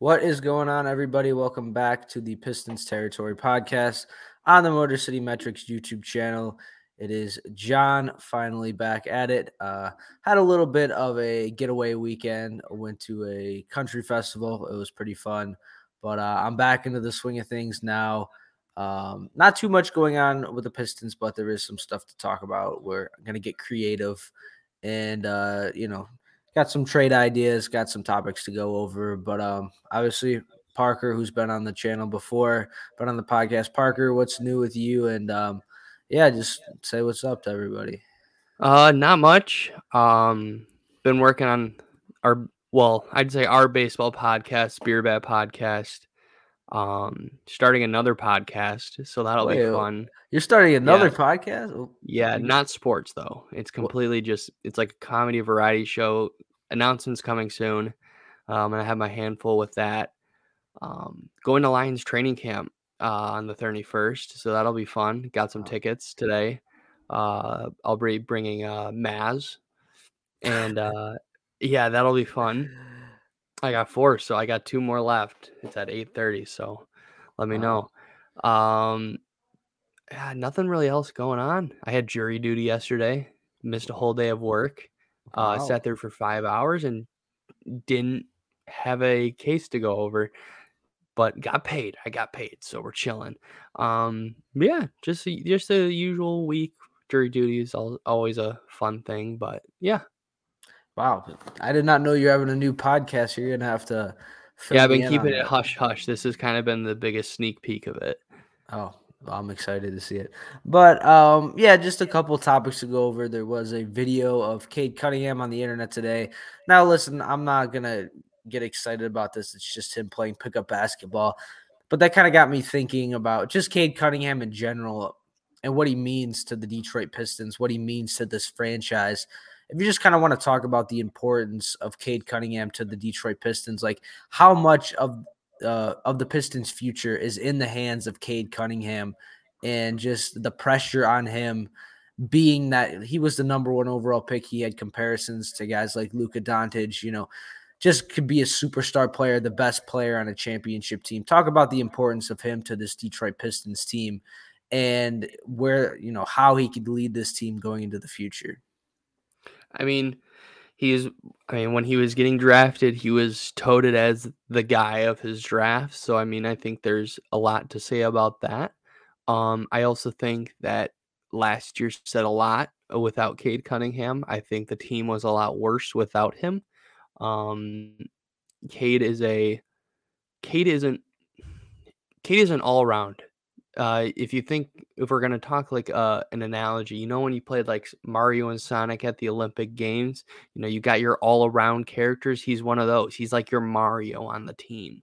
What is going on, everybody? Welcome back to the Pistons Territory podcast on the Motor City Metrics YouTube channel. It is John finally back at it. Uh, had a little bit of a getaway weekend. Went to a country festival. It was pretty fun, but uh, I'm back into the swing of things now. Um, not too much going on with the Pistons, but there is some stuff to talk about. We're going to get creative and, uh, you know, got some trade ideas, got some topics to go over. But um, obviously, Parker, who's been on the channel before, been on the podcast. Parker, what's new with you? And um, yeah, just say what's up to everybody. Uh, not much. Um, been working on our well, I'd say our baseball podcast, Beer Bat podcast. Um, starting another podcast, so that'll Wait, be fun. You're starting another yeah. podcast? Oh, yeah, not sports though. It's completely just it's like a comedy variety show. Announcements coming soon. Um, and I have my handful with that. Um, going to Lions training camp uh, on the 31st, so that'll be fun. Got some tickets today. Uh, I'll be bringing uh, Maz, and uh, yeah, that'll be fun. I got four, so I got two more left. It's at 8:30, so let me know. Um, yeah, nothing really else going on. I had jury duty yesterday. Missed a whole day of work. Uh, wow. Sat there for five hours and didn't have a case to go over but got paid. I got paid, so we're chilling. Um, yeah, just just the usual week. Jury duty is always a fun thing, but yeah. Wow, I did not know you're having a new podcast. You're gonna have to. Yeah, I've been keeping it hush hush. This has kind of been the biggest sneak peek of it. Oh, I'm excited to see it. But um, yeah, just a couple topics to go over. There was a video of Cade Cunningham on the internet today. Now, listen, I'm not gonna get excited about this. It's just him playing pickup basketball. But that kind of got me thinking about just Cade Cunningham in general and what he means to the Detroit Pistons, what he means to this franchise. If you just kind of want to talk about the importance of Cade Cunningham to the Detroit Pistons, like how much of uh, of the Pistons' future is in the hands of Cade Cunningham, and just the pressure on him, being that he was the number one overall pick. He had comparisons to guys like Luka Doncic, you know, just could be a superstar player, the best player on a championship team. Talk about the importance of him to this Detroit Pistons team and where, you know, how he could lead this team going into the future. I mean, he is I mean, when he was getting drafted, he was touted as the guy of his draft. So I mean, I think there's a lot to say about that. Um, I also think that last year said a lot without Cade Cunningham. I think the team was a lot worse without him. Um, Cade is a Cade isn't Cade is an all around. Uh, if you think if we're gonna talk like uh, an analogy, you know when you played like Mario and Sonic at the Olympic Games, you know you got your all around characters. He's one of those. He's like your Mario on the team.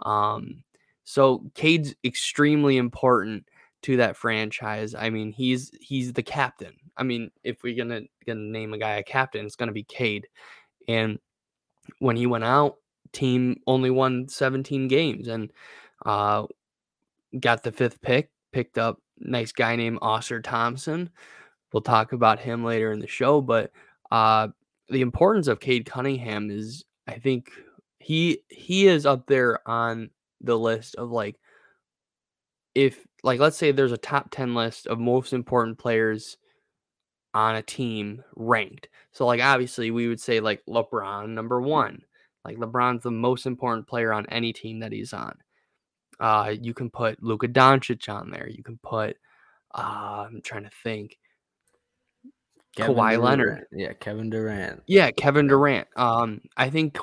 Um, so Cade's extremely important to that franchise. I mean, he's he's the captain. I mean, if we're gonna gonna name a guy a captain, it's gonna be Cade. And when he went out, team only won 17 games and uh, got the fifth pick, picked up nice guy named Ausar Thompson. We'll talk about him later in the show, but uh, the importance of Cade Cunningham is, I think he he is up there on the list of like if like let's say there's a top 10 list of most important players on a team ranked. So like obviously we would say like LeBron number 1. Like LeBron's the most important player on any team that he's on. Uh you can put Luka Doncic on there. You can put uh I'm trying to think Kevin Kawhi Durant. Leonard. Yeah, Kevin Durant. Yeah, Kevin Durant. Um I think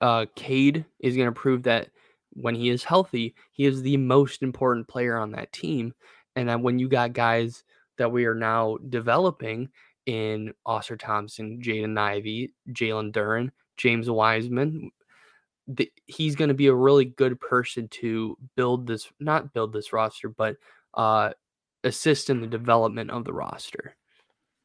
uh Cade is going to prove that when he is healthy, he is the most important player on that team. And then when you got guys that we are now developing in Ausar Thompson, Jaden Ivey, Jalen Duren, James Wiseman. The, he's going to be a really good person to build this, not build this roster, but uh, assist in the development of the roster.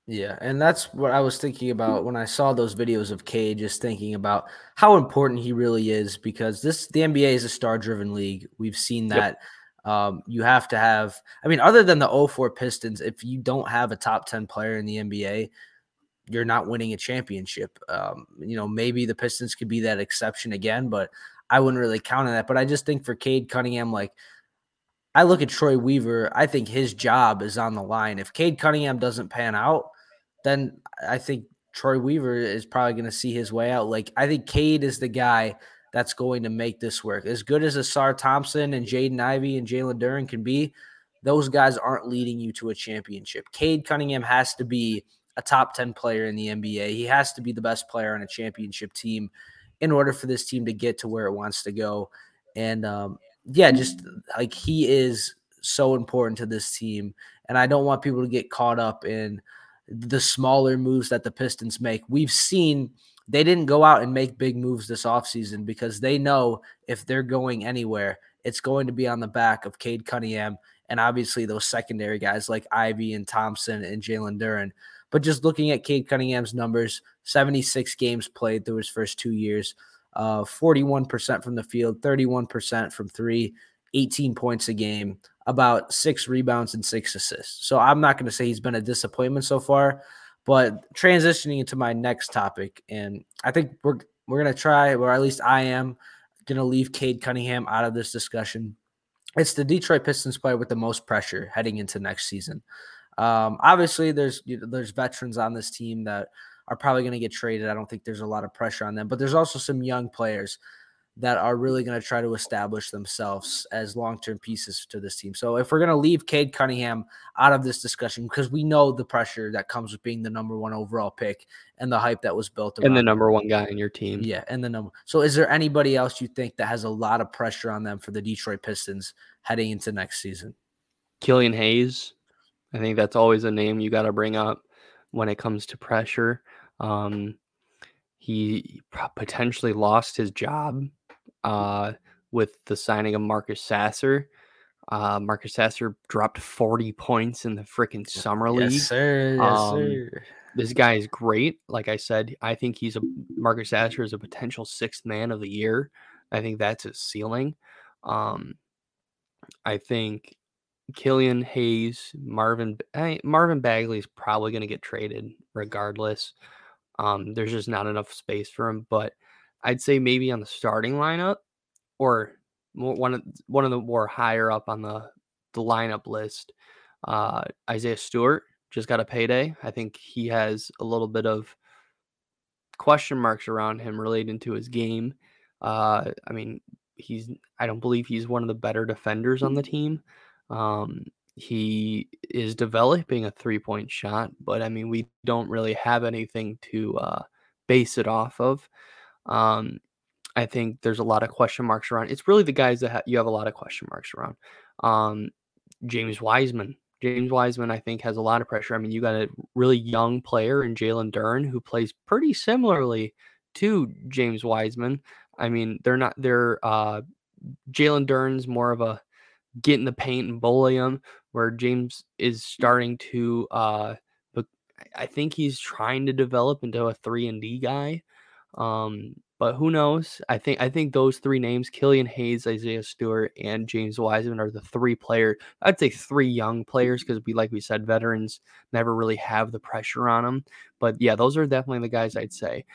Yeah, and that's what I was thinking about when I saw those videos of Cade, just thinking about how important he really is because this the NBA is a star driven league. We've seen that yep. Um, you have to have, I mean, other than the 04 Pistons, if you don't have a top 10 player in the NBA, you're not winning a championship. Um, you know, maybe the Pistons could be that exception again, but I wouldn't really count on that. But I just think for Cade Cunningham, like I look at Troy Weaver, I think his job is on the line. If Cade Cunningham doesn't pan out, then I think Troy Weaver is probably going to see his way out. Like I think Cade is the guy that's going to make this work. As good as Ausar Thompson and Jaden Ivey and Jalen Duren can be, those guys aren't leading you to a championship. Cade Cunningham has to be a top 10 player in the NBA. He has to be the best player on a championship team in order for this team to get to where it wants to go. And um, yeah, just like he is so important to this team. And I don't want people to get caught up in the smaller moves that the Pistons make. We've seen they didn't go out and make big moves this offseason because they know if they're going anywhere, it's going to be on the back of Cade Cunningham and obviously those secondary guys like Ivey and Thompson and Jalen Duren. But just looking at Cade Cunningham's numbers, 76 games played through his first two years, uh, 41% from the field, 31% from three, 18 points a game, about six rebounds and six assists. So I'm not going to say he's been a disappointment so far, but transitioning into my next topic, and I think we're we're gonna try, or at least I am, gonna leave Cade Cunningham out of this discussion. It's the Detroit Pistons player with the most pressure heading into next season. Um, obviously, there's you know, there's veterans on this team that are probably going to get traded. I don't think there's a lot of pressure on them, but there's also some young players that are really going to try to establish themselves as long-term pieces to this team. So if we're going to leave Cade Cunningham out of this discussion because we know the pressure that comes with being the number one overall pick and the hype that was built and the number one guy in your team. Yeah, and the number. So is there anybody else you think that has a lot of pressure on them for the Detroit Pistons heading into next season? Killian Hayes. I think that's always a name you got to bring up when it comes to pressure. Um, he potentially lost his job uh, with the signing of Marcus Sasser. Uh, Marcus Sasser dropped 40 points in the freaking summer league. Yes, sir. Yes, um, sir. This guy is great. Like I said, I think he's a Marcus Sasser is a potential sixth man of the year. I think that's his ceiling. Um, I think Killian Hayes, Marvin I, Marvin Bagley is probably going to get traded regardless. Um, there's just not enough space for him, but I'd say maybe on the starting lineup or one of one of the more higher up on the the lineup list. Uh, Isaiah Stewart just got a payday. I think he has a little bit of question marks around him relating to his game. Uh, I mean, he's I don't believe he's one of the better defenders on the team. Um, he is developing a three point shot, but I mean, we don't really have anything to uh, base it off of. Um, I think there's a lot of question marks around. It's really the guys that ha- you have a lot of question marks around. Um, James Wiseman. James Wiseman, I think, has a lot of pressure. I mean, you got a really young player in Jalen Duren who plays pretty similarly to James Wiseman. I mean, they're not, they're, uh, Jalen Duren's more of a get in the paint and bully him, where James is starting to, uh, but I think he's trying to develop into a three and D guy. Um, but who knows? I think I think those three names, Killian Hayes, Isaiah Stewart, and James Wiseman, are the three players. I'd say three young players because we, like we said, veterans never really have the pressure on them. But yeah, those are definitely the guys I'd say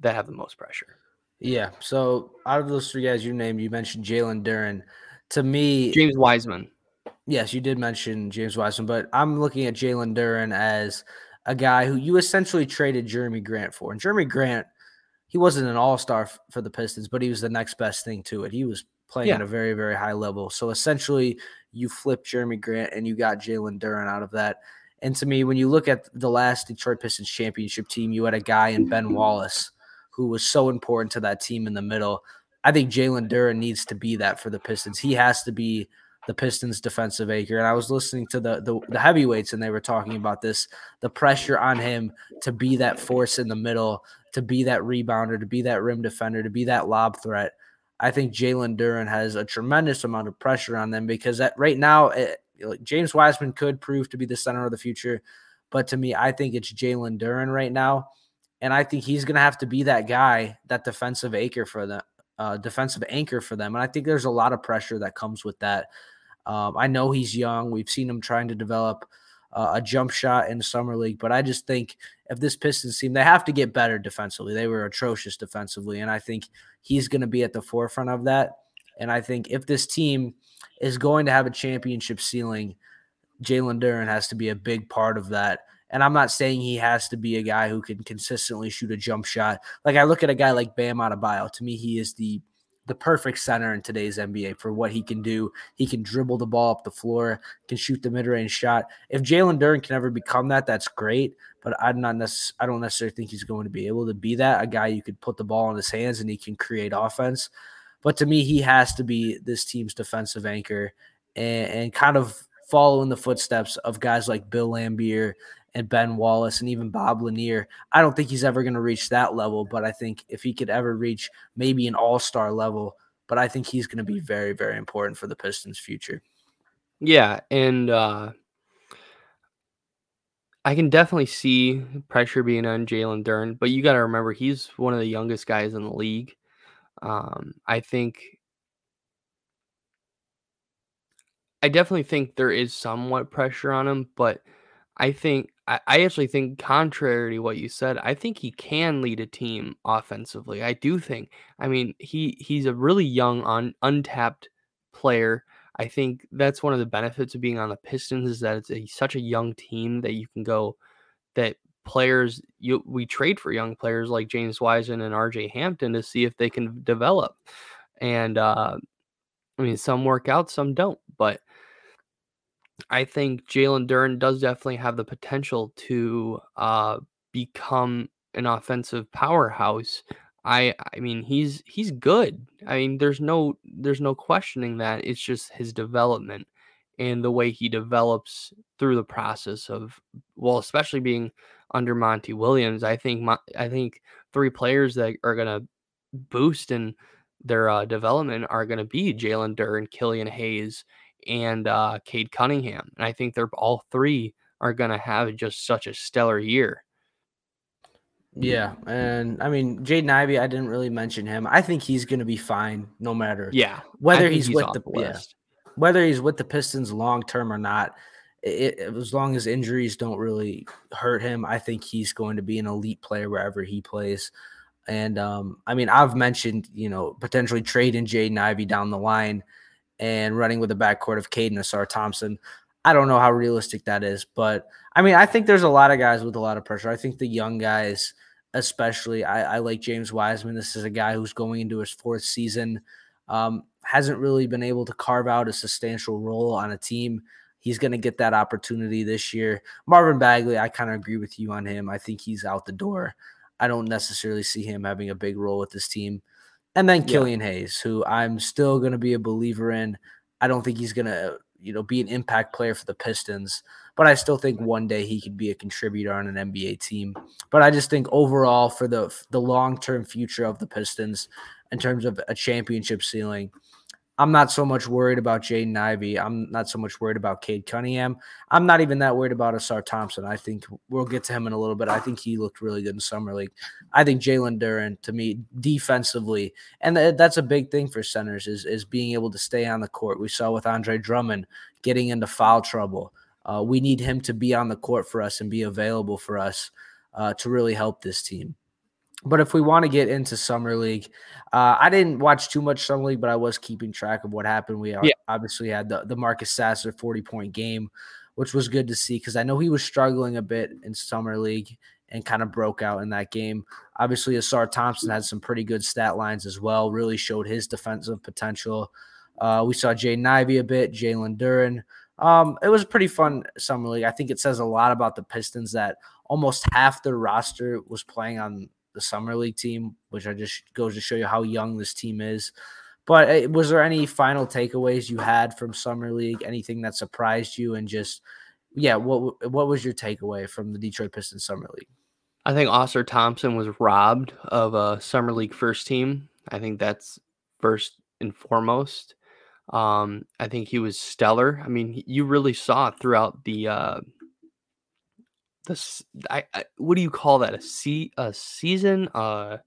that have the most pressure. Yeah. So out of those three guys you named, you mentioned Jalen Duren. To me, James Wiseman. Yes, you did mention James Wiseman, but I'm looking at Jalen Duren as a guy who you essentially traded Jerami Grant for, and Jerami Grant he wasn't an all star for the Pistons, but he was the next best thing to it. He was playing yeah. at a very, very high level. So essentially, you flipped Jerami Grant and you got Jalen Duren out of that. And to me, when you look at the last Detroit Pistons championship team, you had a guy in Ben Wallace who was so important to that team in the middle. I think Jalen Duren needs to be that for the Pistons. He has to be the Pistons defensive anchor. And I was listening to the, the, the heavyweights and they were talking about this, the pressure on him to be that force in the middle, to be that rebounder, to be that rim defender, to be that lob threat. I think Jalen Duren has a tremendous amount of pressure on them because that right now it, eh, James Wiseman could prove to be the center of the future, but to me, I think it's Jalen Duren right now, and I think he's going to have to be that guy, that defensive anchor for them, uh, defensive anchor for them, and I think there's a lot of pressure that comes with that. Um, I know he's young. We've seen him trying to develop uh, a jump shot in summer league. But I just think if this Pistons team, they have to get better defensively. They were atrocious defensively, and I think he's going to be at the forefront of that. And I think if this team is going to have a championship ceiling, Jalen Duren has to be a big part of that. And I'm not saying he has to be a guy who can consistently shoot a jump shot. Like I look at a guy like Bam Adebayo. To me, he is the the perfect center in today's NBA for what he can do. He can dribble the ball up the floor, can shoot the mid-range shot. If Jalen Duren can ever become that, that's great. But I'm not necess- I don't necessarily think he's going to be able to be that. A guy you could put the ball in his hands and he can create offense. But to me, he has to be this team's defensive anchor and, and kind of follow in the footsteps of guys like Bill Laimbeer and Ben Wallace and even Bob Lanier. I don't think he's ever going to reach that level, but I think if he could ever reach maybe an all star level, but I think he's going to be very, very important for the Pistons' future. Yeah. And, uh, I can definitely see pressure being on Jalen Duren, but you got to remember he's one of the youngest guys in the league. Um, I think I definitely think there is somewhat pressure on him, but I think I, actually think contrary to what you said, I think he can lead a team offensively. I do think. I mean, he he's a really young un, untapped player. I think that's one of the benefits of being on the Pistons is that it's a, such a young team that you can go that players you we trade for young players like James Wiseman and RJ Hampton to see if they can develop. And uh I mean some work out, some don't, but I think Jalen Duren does definitely have the potential to uh, become an offensive powerhouse. I I mean he's he's good. I mean there's no there's no questioning that. It's just his development and the way he develops through the process of well, especially being under Monty Williams. I think my, I think three players that are gonna boost in their uh, development are gonna be Jalen Duren, Killian Hayes, and uh, Cade Cunningham. And I think they're all three are going to have just such a stellar year. Yeah, and I mean Jaden Ivey, I didn't really mention him. I think he's going to be fine no matter. Yeah, whether he's, he's, with the, the yeah, whether he's with the Pistons long term or not. It, it, as long as injuries don't really hurt him, I think he's going to be an elite player wherever he plays. And um, I mean, I've mentioned you know potentially trading Jaden Ivey down the line and running with a backcourt of Caden Ausar Thompson. I don't know how realistic that is, but I mean, I think there's a lot of guys with a lot of pressure. I think the young guys, especially, I, I like James Wiseman. This is a guy who's going into his fourth season, um, hasn't really been able to carve out a substantial role on a team. He's going to get that opportunity this year. Marvin Bagley, I kind of agree with you on him. I think he's out the door. I don't necessarily see him having a big role with this team. And then Killian yeah. Hayes, who I'm still going to be a believer in. I don't think he's going to, you know, be an impact player for the Pistons, but I still think one day he could be a contributor on an NBA team. But I just think overall for the the long-term future of the Pistons in terms of a championship ceiling, I'm not so much worried about Jaden Ivey. I'm not so much worried about Cade Cunningham. I'm not even that worried about Ausar Thompson. I think we'll get to him in a little bit. I think he looked really good in summer league. I think Jalen Duren to me, defensively, and that's a big thing for centers is is being able to stay on the court. We saw with Andre Drummond getting into foul trouble. Uh, we need him to be on the court for us and be available for us uh, to really help this team. But if we want to get into summer league, uh, I didn't watch too much summer league, but I was keeping track of what happened. We yeah. obviously had the the Marcus Sasser forty point game, which was good to see because I know he was struggling a bit in summer league and kind of broke out in that game. Obviously, Ausar Thompson had some pretty good stat lines as well. Really showed his defensive potential. Uh, we saw Jay Ivey a bit, Jalen Duren. Um, it was a pretty fun summer league. I think it says a lot about the Pistons that almost half their roster was playing on the summer league team, which I just goes to show you how young this team is. But eh, was there any final takeaways you had from summer league? Anything that surprised you? And just yeah, what what was your takeaway from the Detroit Pistons summer league? I think Ausar Thompson was robbed of a summer league first team. I think that's first and foremost. Um, I think he was stellar. I mean, you really saw throughout the uh, this I, I, what do you call that a se- a season uh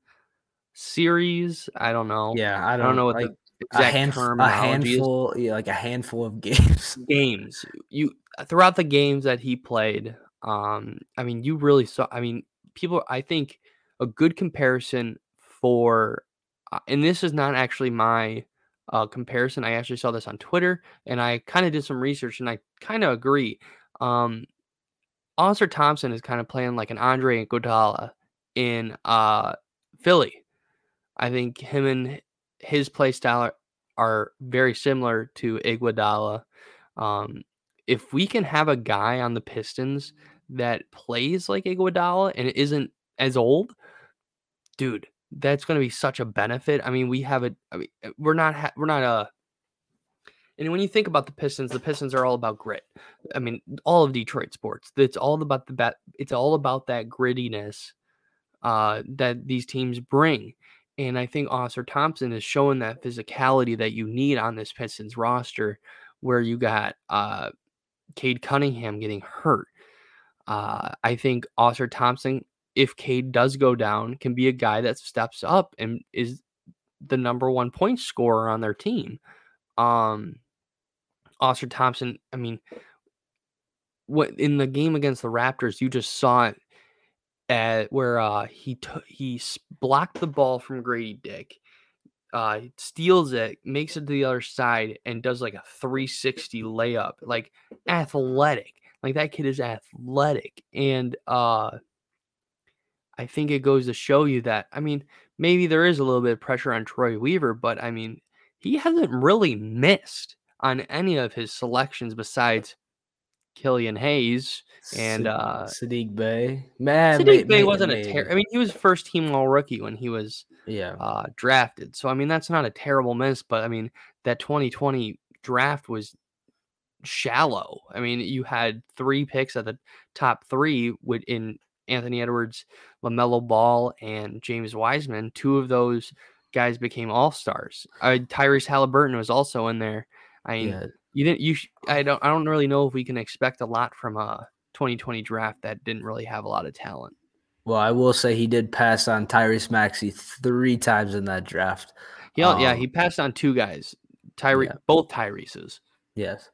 series i don't know yeah i don't, I don't know what like, a, handf- a handful, yeah, like a handful of games. Games you throughout the games that he played. Um, I mean, you really saw. I mean, people. I think a good comparison for, uh, and this is not actually my uh, comparison. I actually saw this on Twitter, and I kind of did some research, and I kind of agree. Um, Ausar Thompson is kind of playing like an Andre Iguodala in uh, Philly. I think him and his play style are, are very similar to Iguodala. Um, if we can have a guy on the Pistons that plays like Iguodala and isn't as old, dude, that's going to be such a benefit. I mean, we have it. I mean, uh, we're not ha- we're not a. And when you think about the Pistons, the Pistons are all about grit. I mean, all of Detroit sports. It's all about the bat. It's all about that grittiness uh, that these teams bring. And I think Ausar Thompson is showing that physicality that you need on this Pistons roster, where you got uh, Cade Cunningham getting hurt. Uh, I think Ausar Thompson if Cade does go down, can be a guy that steps up and is the number one point scorer on their team. Um, Ausar Thompson, I mean, what in the game against the Raptors, you just saw it at where uh, he t- he blocked the ball from Gradey Dick, uh, steals it, makes it to the other side, and does like a 360 layup, like athletic. Like that kid is athletic, and uh, I think it goes to show you that, I mean, maybe there is a little bit of pressure on Troy Weaver, but I mean, he hasn't really missed on any of his selections besides Killian Hayes and uh Saddiq Bey. Man, Saddiq Bey wasn't a terrible. I mean, he was first team all rookie when he was yeah uh, drafted. So I mean, that's not a terrible miss, but I mean, that 2020 draft was shallow. I mean, you had three picks at the top three with in Anthony Edwards, LaMelo Ball, and James Wiseman. Two of those guys became all stars. Uh, Tyrese Halliburton was also in there. I mean, yeah. you didn't. You. I don't. I don't really know if we can expect a lot from a 2020 draft that didn't really have a lot of talent. Well, I will say he did pass on Tyrese Maxey three times in that draft. Yeah, um, yeah, he passed on two guys, Tyrese, yeah. both Tyrese's. Yes.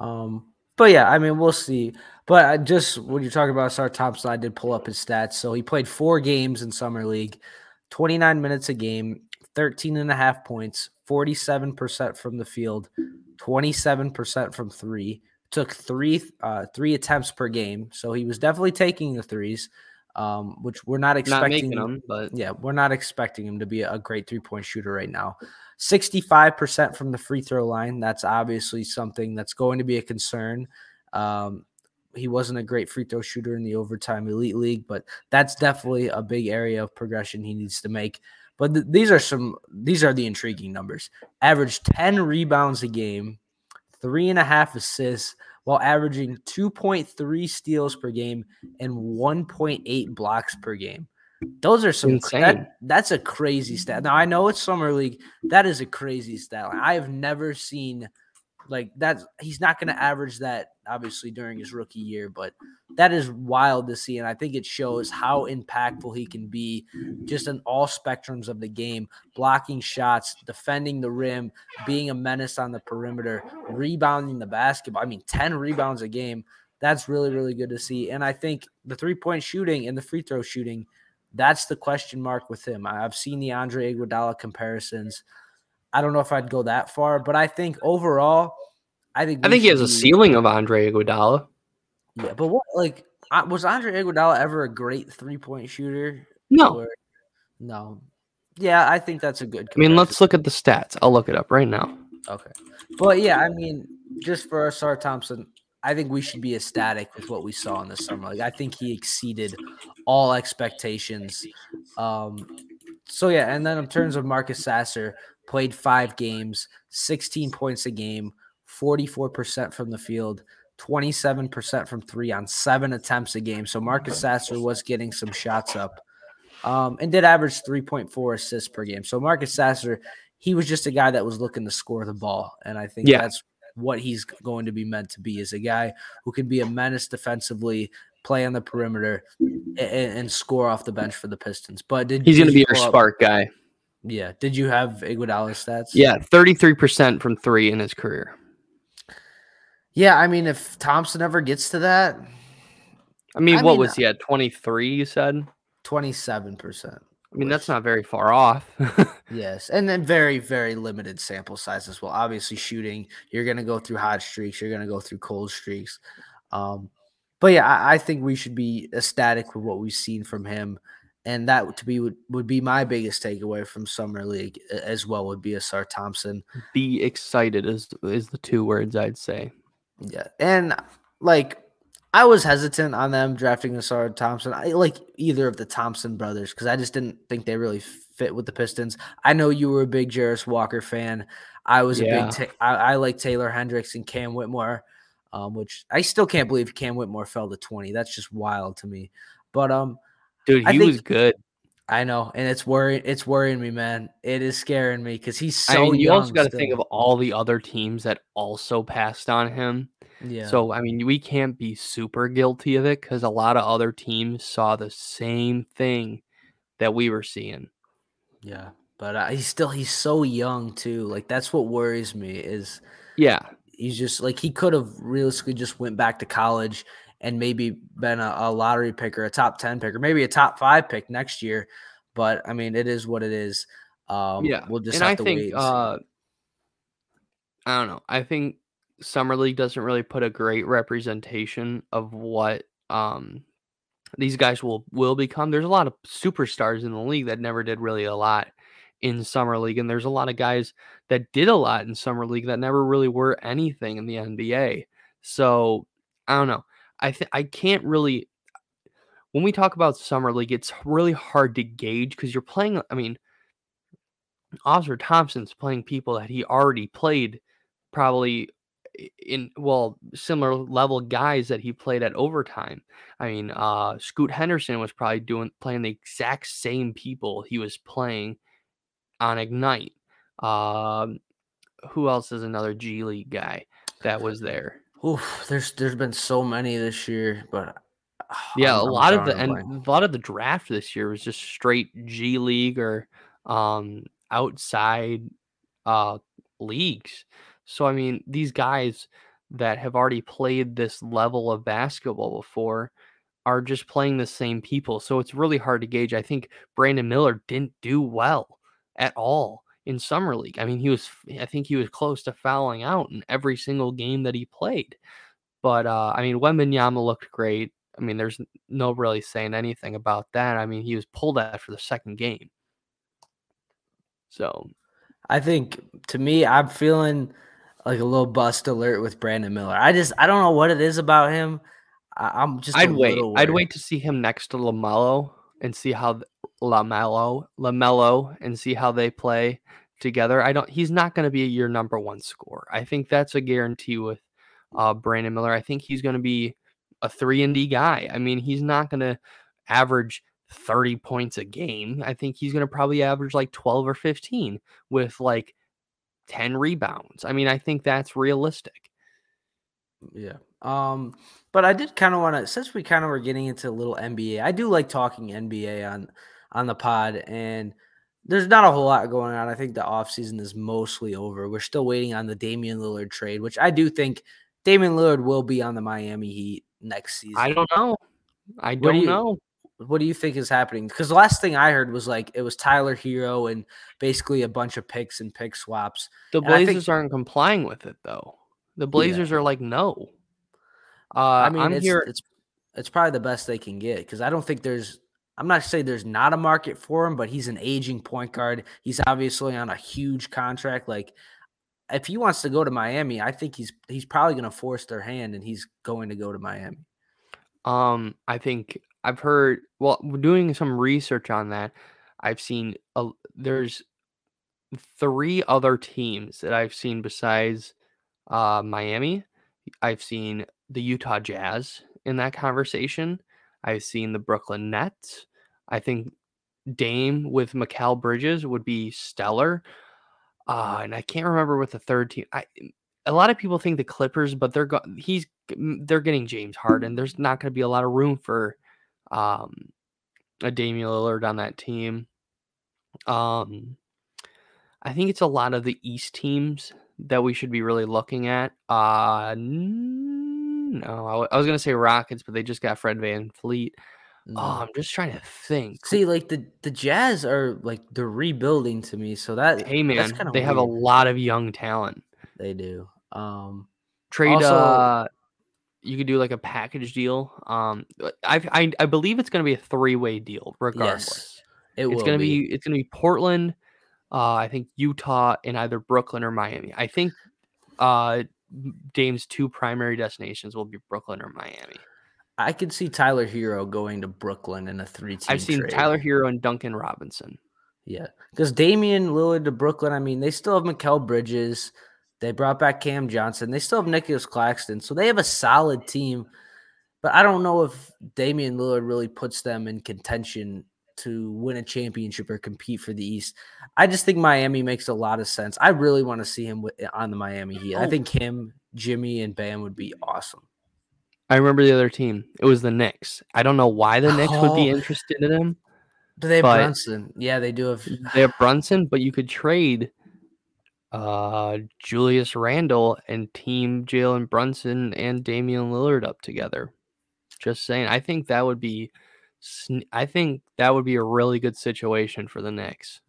Um, but yeah, I mean, we'll see. But I just when you're talking about Ausar Thompson, I did pull up his stats. So he played four games in summer league, 29 minutes a game, 13 and a half points, 47% from the field, 27% from three. Took three uh, three attempts per game, so he was definitely taking the threes, um, which we're not expecting. Not him, but yeah, we're not expecting him to be a great three point shooter right now. 65% from the free throw line. That's obviously something that's going to be a concern. Um, he wasn't a great free throw shooter in the overtime elite league, but that's definitely a big area of progression he needs to make. But th- these are some these are the intriguing numbers. Averaged 10 rebounds a game, three and a half assists, while averaging 2.3 steals per game and 1.8 blocks per game. Those are some that, that's a crazy stat. Now I know it's summer league. That is a crazy stat. I have never seen like that. He's not going to mm. average that obviously during his rookie year, but that is wild to see, and I think it shows how impactful he can be, just in all spectrums of the game, blocking shots, defending the rim, being a menace on the perimeter, rebounding the basketball. I mean, ten rebounds a game. That's really really good to see, and I think the three point shooting and the free throw shooting that's the question mark with him. I've seen the Andre Iguodala comparisons. I don't know if I'd go that far, but I think overall, I think I think he has a ceiling of Andre Iguodala. Yeah, but what like was Andre Iguodala ever a great three point shooter? No, or, no. Yeah, I think that's a good. Comparison. I mean, let's look at the stats. I'll look it up right now. Okay, but yeah, I mean, just for Ausar Thompson, I think we should be ecstatic with what we saw in the summer. Like I think he exceeded all expectations. Um, so yeah, and then in terms of Marcus Sasser, played five games, 16 points a game, 44% from the field, 27% from three on seven attempts a game. So Marcus Sasser was getting some shots up. Um, and did average 3.4 assists per game. So Marcus Sasser, he was just a guy that was looking to score the ball. And I think yeah. that's what he's going to be meant to be is a guy who can be a menace defensively, play on the perimeter, and, and score off the bench for the Pistons. But did he's going to be our spark guy? Yeah. Did you have Iguodala's stats? Yeah, 33% from three in his career. Yeah, I mean, if Thompson ever gets to that, I mean, I what mean, was he at? 23, you said? twenty-seven percent. I mean, that's not very far off. Yes, and then very, very limited sample size as well. Obviously, shooting, you're going to go through hot streaks, you're going to go through cold streaks. Um, but yeah, I, I think we should be ecstatic with what we've seen from him, and that to be would, would be my biggest takeaway from summer league as well. Would be Ausar Thompson. Be excited is is the two words I'd say. Yeah, and like I was hesitant on them drafting Ausar Thompson. I like either of the Thompson brothers because I just didn't think they really fit with the Pistons. I know you were a big Jarace Walker fan. I was Yeah. a big. Ta- I, I like Taylor Hendricks and Cam Whitmore, um, which I still can't believe Cam Whitmore fell to twenty. That's just wild to me. But um, Dude, he think- was good. I know, and it's worrying. It's worrying me, man. It is scaring me because he's so I mean, you also got to think of all the other teams that also passed on him. yeah. So, I mean, we can't be super guilty of it because a lot of other teams saw the same thing that we were seeing. Yeah, but uh, he's still he's so young too. Like that's what worries me is Yeah. he's just like he could have realistically just went back to college and maybe been a, a lottery pick or a top ten pick or maybe a top five pick next year. But I mean, it is what it is. Um, yeah. we'll just and have I to think, wait. uh, I don't know. I think Summer League doesn't really put a great representation of what um these guys will will become. There's a lot of superstars in the league that never did really a lot in summer league, and there's a lot of guys that did a lot in summer league that never really were anything in the NBA. So I don't know. I th- I can't really. When we talk about summer league, it's really hard to gauge because you're playing. I mean, Oscar Thompson's playing people that he already played, probably in well similar level guys that he played at overtime. I mean, uh, Scoot Henderson was probably doing playing the exact same people he was playing on Ignite. Um, who else is another G League guy that was there? Oof, there's there's been so many this year, but ah, Yeah, I'm- a lot of the and a lot of the draft this year was just straight G League or um outside uh leagues. So I mean, these guys that have already played this level of basketball before are just playing the same people. So it's really hard to gauge. I think Brandon Miller didn't do well at all in summer league. I mean, he was I think he was close to fouling out in every single game that he played. But uh I mean, Wembanyama looked great. I mean, there's no really saying anything about that. I mean, he was pulled after the second game. So I think to me, I'm feeling like a little bust alert with Brandon Miller. I just I don't know what it is about him. I, I'm just. I'd wait. I'd wait to see him next to LaMelo and see how LaMelo LaMelo and see how they play together. I don't. He's not going to be your number one scorer. I think that's a guarantee with uh, Brandon Miller. I think he's going to be a three and D guy. I mean, he's not going to average. 30 points a game. I think he's going to probably average like 12 or 15 with like 10 rebounds. I mean, I think that's realistic. Yeah. Um, but I did kind of want to since we kind of were getting into a little NBA. I do like talking NBA on on the pod, and there's not a whole lot going on. I think the offseason is mostly over. We're still waiting on the Damian Lillard trade, which I do think Damian Lillard will be on the Miami Heat next season. I don't know. I What do don't you- know. What do you think is happening? Because the last thing I heard was like it was Tyler Herro and basically a bunch of picks and pick swaps. The I think- Blazers aren't complying with it though. The Blazers are like, no. Uh, I mean, I'm it's, here. it's it's probably the best they can get because I don't think there's. I'm not saying there's not a market for him, but he's an aging point guard. He's obviously on a huge contract. Like, if he wants to go to Miami, I think he's he's probably going to force their hand, and he's going to go to Miami. Um, I think I've heard. Well, doing some research on that. I've seen a, there's three other teams that I've seen besides uh, Miami. I've seen the Utah Jazz in that conversation. I've seen the Brooklyn Nets. I think Dame with Mikal Bridges would be stellar. Uh, and I can't remember what the third team. I a lot of people think the Clippers, but they're go- he's they're getting James Harden. There's not going to be a lot of room for um a Damian Lillard on that team. Um, I think it's a lot of the East teams that we should be really looking at. Uh no, I, w- I was gonna say Rockets, but they just got Fred VanVleet. No. Oh, I'm just trying to think. See, like the the Jazz are like they're rebuilding to me, so that Hey man, they have a lot of young talent. They do. Um, Trade Also- uh you could do like a package deal. Um I I, I believe it's gonna be a three way deal regardless. it it's gonna be. it's gonna be Portland, uh I think Utah and either Brooklyn or Miami. I think uh Dame's two primary destinations will be Brooklyn or Miami. I could see Tyler Herro going to Brooklyn in a three team. I've seen Tyler Herro and Duncan Robinson. Yeah, because Damian Lillard to Brooklyn. I mean, they still have Mikal Bridges. They brought back Cam Johnson. They still have Nicolas Claxton, so they have a solid team. But I don't know if Damian Lillard really puts them in contention to win a championship or compete for the East. I just think Miami makes a lot of sense. I really want to see him on the Miami Heat. I Oh. think him, Jimmy, and Bam would be awesome. I remember the other team. It was the Knicks. I don't know why the Knicks would be Oh. interested in him. Do they have Brunson? Yeah, they do have. They have Brunson, but you could trade uh Julius Randle and team Jalen Brunson and Damian Lillard up together. Just saying. I think that would be I think that would be a really good situation for the Knicks.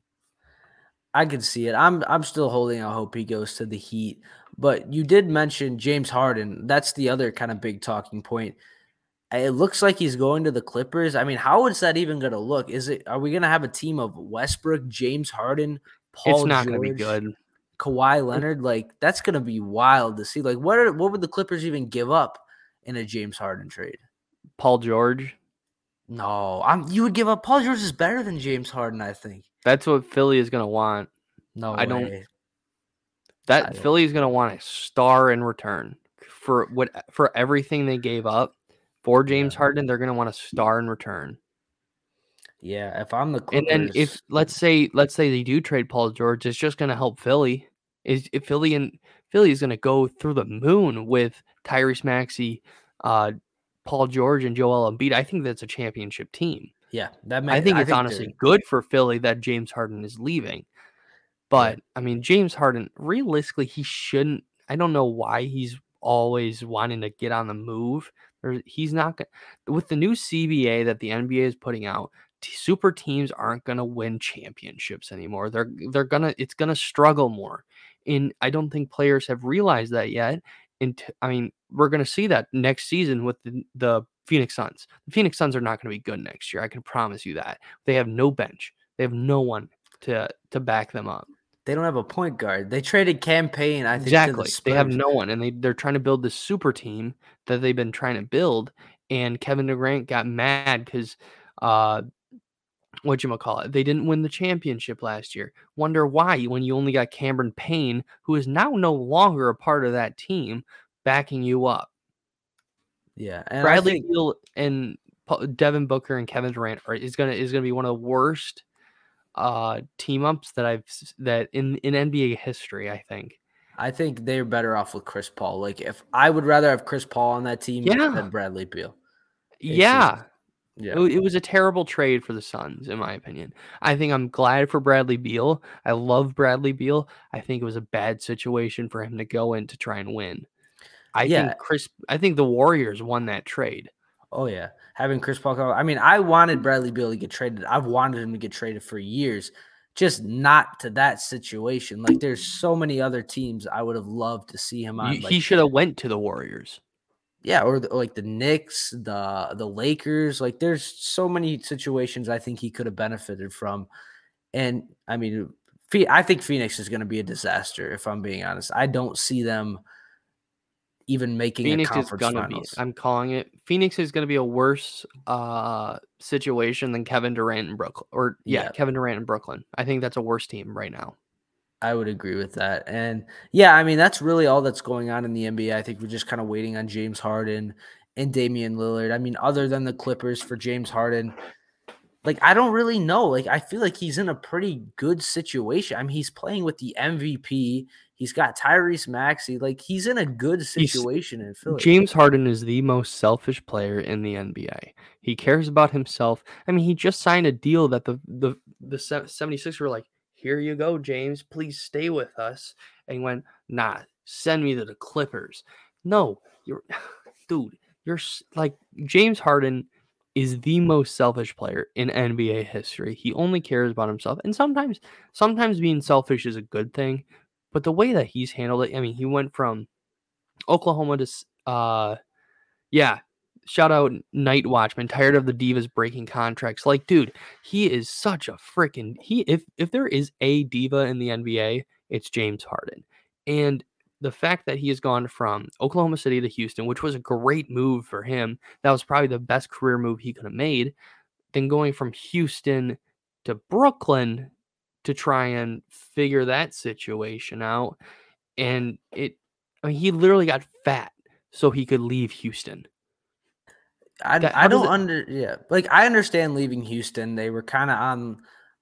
I can see it. I'm I'm still holding out hope he goes to the Heat. But you did mention James Harden. That's the other kind of big talking point. It looks like he's going to the Clippers. I mean, how is that even going to look? Is it? Are we going to have a team of Westbrook, James Harden, Paul it's not George, going to be good. Kawhi Leonard? Like that's going to be wild to see. Like what are what would the Clippers even give up in a James Harden trade? Paul George. No, I'm. You would give up. Paul George is better than James Harden. I think. That's what Philly is going to want. No, I don't- way. That don't- Philly is going to want a star in return for what for everything they gave up for James Yeah. Harden. They're going to want a star in return. Yeah, if I'm the And then if let's say let's say they do trade Paul George, it's just going to help Philly. Is if Philly and Philly is going to go through the moon with Tyrese Maxey, uh, Paul George, and Joel Embiid. I think that's a championship team. yeah, that I makes. think it's honestly good for Philly that James Harden is leaving. But I mean, James Harden, realistically, he shouldn't. I don't know why he's always wanting to get on the move. Or he's not going with the new CBA that the NBA is putting out. t- Super teams aren't going to win championships anymore. They're they're gonna it's gonna struggle more, and I don't think players have realized that yet. And t- I mean, we're gonna see that next season with the, the Phoenix Suns. The Phoenix Suns are not going to be good next year. I can promise you that. They have no bench. They have no one to to back them up. They don't have a point guard. They traded Cam Payne. I think exactly. The They have no one, and they they're trying to build this super team that they've been trying to build. And Kevin Durant got mad because uh, what you call it? They didn't win the championship last year. Wonder why when you only got Cameron Payne, who is now no longer a part of that team, backing you up. Yeah, and Bradley think- Beal and Devin Booker and Kevin Durant are is gonna is gonna be one of the worst uh team ups that I've that in in NBA history. I think. I think they're better off with Chris Paul. Like if I would rather have Chris Paul on that team Yeah. than Bradley Beal. It's yeah, just- Yeah. It, it was a terrible trade for the Suns, in my opinion. I think I'm glad for Bradley Beal. I love Bradley Beal. I think it was a bad situation for him to go in to try and win. I Yeah. think Chris. I think the Warriors won that trade. Oh yeah, having Chris Paul. Come, I mean, I wanted Bradley Beal to get traded. I've wanted him to get traded for years, just not to that situation. Like there's so many other teams I would have loved to see him on. You- like, he should have went to the Warriors. Yeah, or, the, like the Knicks, the the Lakers. Like there's so many situations I think he could have benefited from. And I mean, I think Phoenix is going to be a disaster. If I'm being honest, I don't see them even making Phoenix a is conference gonna finals. be. I'm calling it. Phoenix is gonna be a worse uh situation than Kevin Durant in Brooklyn. Or yeah, Yeah. Kevin Durant in Brooklyn. I think that's a worse team right now. I would agree with that. And yeah, I mean, that's really all that's going on in the NBA. I think we're just kind of waiting on James Harden and Damian Lillard. I mean, other than the Clippers for James Harden, like, I don't really know. Like, I feel like he's in a pretty good situation. I mean, he's playing with the MVP. He's got Tyrese Maxey. Like, he's in a good situation in Philly. James Harden is the most selfish player in the NBA. He cares about himself. I mean, he just signed a deal that the the the 76ers were like, Here you go, James. Please stay with us. And he went, Nah, send me to the Clippers. No, you're, dude, you're like James Harden is the most selfish player in NBA history. He only cares about himself. And sometimes, sometimes being selfish is a good thing. But the way that he's handled it, I mean, he went from Oklahoma to, uh, yeah, shout out Night Watchman, tired of the divas breaking contracts. Like, dude, he is such a freaking he. If if there is a diva in the NBA, it's James Harden. And the fact that he has gone from Oklahoma City to Houston, which was a great move for him, that was probably the best career move he could have made. Then going from Houston to Brooklyn to try and figure that situation out. And it, I mean, he literally got fat so he could leave Houston. I, that, I don't it, under yeah like I understand leaving Houston they were kind of on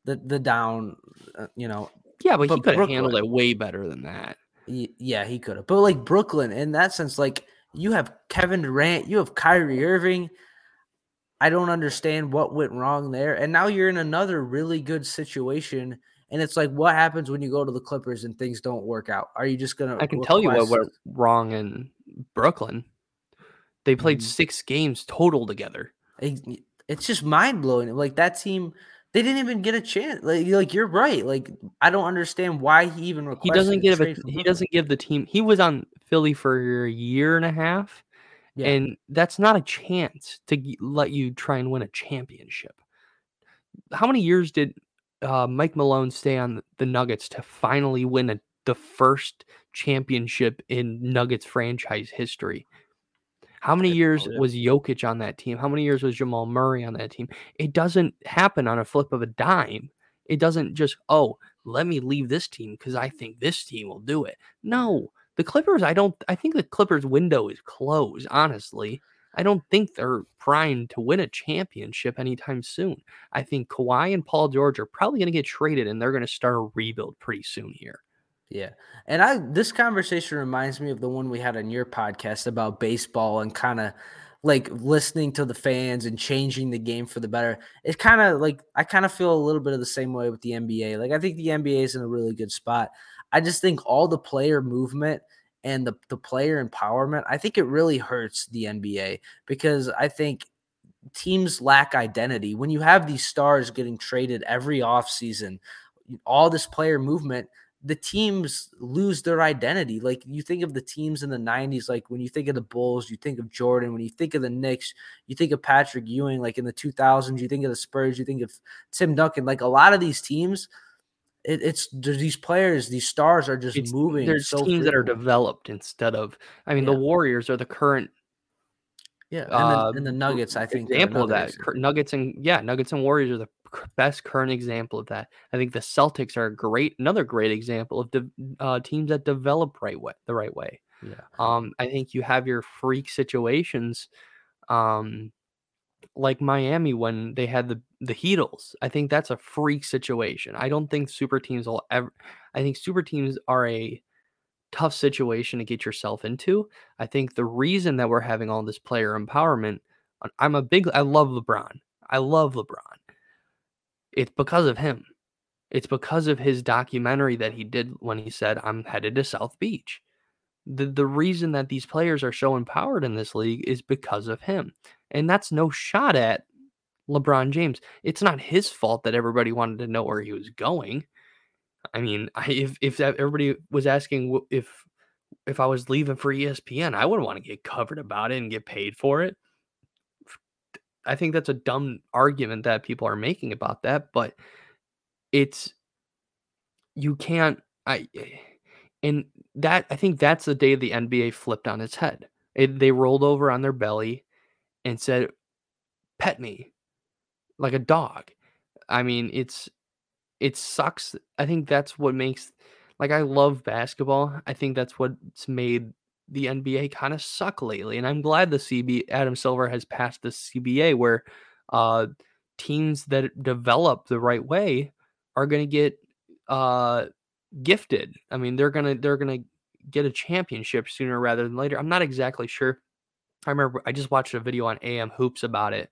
the the down uh, you know yeah but, but he could have handled it way better than that yeah, he could have. But like Brooklyn, in that sense, like you have Kevin Durant, you have Kyrie Irving. I don't understand what went wrong there. And now you're in another really good situation. And it's like, what happens when you go to the Clippers and things don't work out? Are you just gonna? I can tell you what went wrong in Brooklyn. They played mm-hmm. six games total together. It's just mind blowing. Like that team they didn't even get a chance. Like, like you're right. Like I don't understand why he even He doesn't give a, he doesn't give the team. He was on Philly for a year and a half, yeah. and that's not a chance to let you try and win a championship. How many years did uh, Mike Malone stay on the Nuggets to finally win a, the first championship in Nuggets franchise history? How many years oh, was Jokic on that team? How many years was Jamal Murray on that team? It doesn't happen on a flip of a dime. It doesn't just, oh, let me leave this team because I think this team will do it. No, the Clippers, I don't, I think the Clippers window is closed, honestly. I don't think they're primed to win a championship anytime soon. I think Kawhi and Paul George are probably going to get traded and they're going to start a rebuild pretty soon here. Yeah. And I this conversation reminds me of the one we had on your podcast about baseball and kind of like listening to the fans and changing the game for the better. It's kind of like I kind of feel a little bit of the same way with the NBA. Like I think the NBA is in a really good spot. I just think all the player movement and the, the player empowerment, I think it really hurts the NBA because I think teams lack identity. When you have these stars getting traded every offseason, all this player movement, the teams lose their identity. Like you think of the teams in the 90s, like when you think of the Bulls, you think of Jordan. When you think of the Knicks, you think of Patrick Ewing. Like in the 2000s, you think of the Spurs, you think of Tim Duncan. Like a lot of these teams, it, it's these players, these stars are just it's, moving. There's so teams that are developed instead of, I mean, yeah. the Warriors are the current yeah, and, uh, the, and the, Nuggets, I think, example of that. Nuggets and yeah, Nuggets and Warriors are the best current example of that. I think the Celtics are a great, another great example of de- uh, teams that develop right way, the right way. Yeah. Um, I think you have your freak situations, um, like Miami when they had the the Heatles. I think that's a freak situation. I don't think super teams will ever. I think super teams are a tough situation to get yourself into. I think the reason that we're having all this player empowerment. I'm a big. I love LeBron. I love LeBron. It's because of him. It's because of his documentary that he did when he said, I'm headed to South Beach. The, the reason that these players are so empowered in this league is because of him. And that's no shot at LeBron James. It's not his fault that everybody wanted to know where he was going. I mean, if if everybody was asking if if I was leaving for ESPN, I wouldn't want to get covered about it and get paid for it. I think that's a dumb argument that people are making about that, but it's you can't I eh, and that I think that's the day the NBA flipped on its head. It, they rolled over on their belly and said, "Pet me like a dog." I mean, it's it sucks. I think that's what makes like I love basketball. I think that's what's made the NBA kind of suck lately. And I'm glad the CB Adam Silver has passed the CBA where uh, teams that develop the right way are going to get uh, gifted. I mean, they're gonna they're gonna get a championship sooner rather than later. I'm not exactly sure. I remember I just watched a video on AM Hoops about it,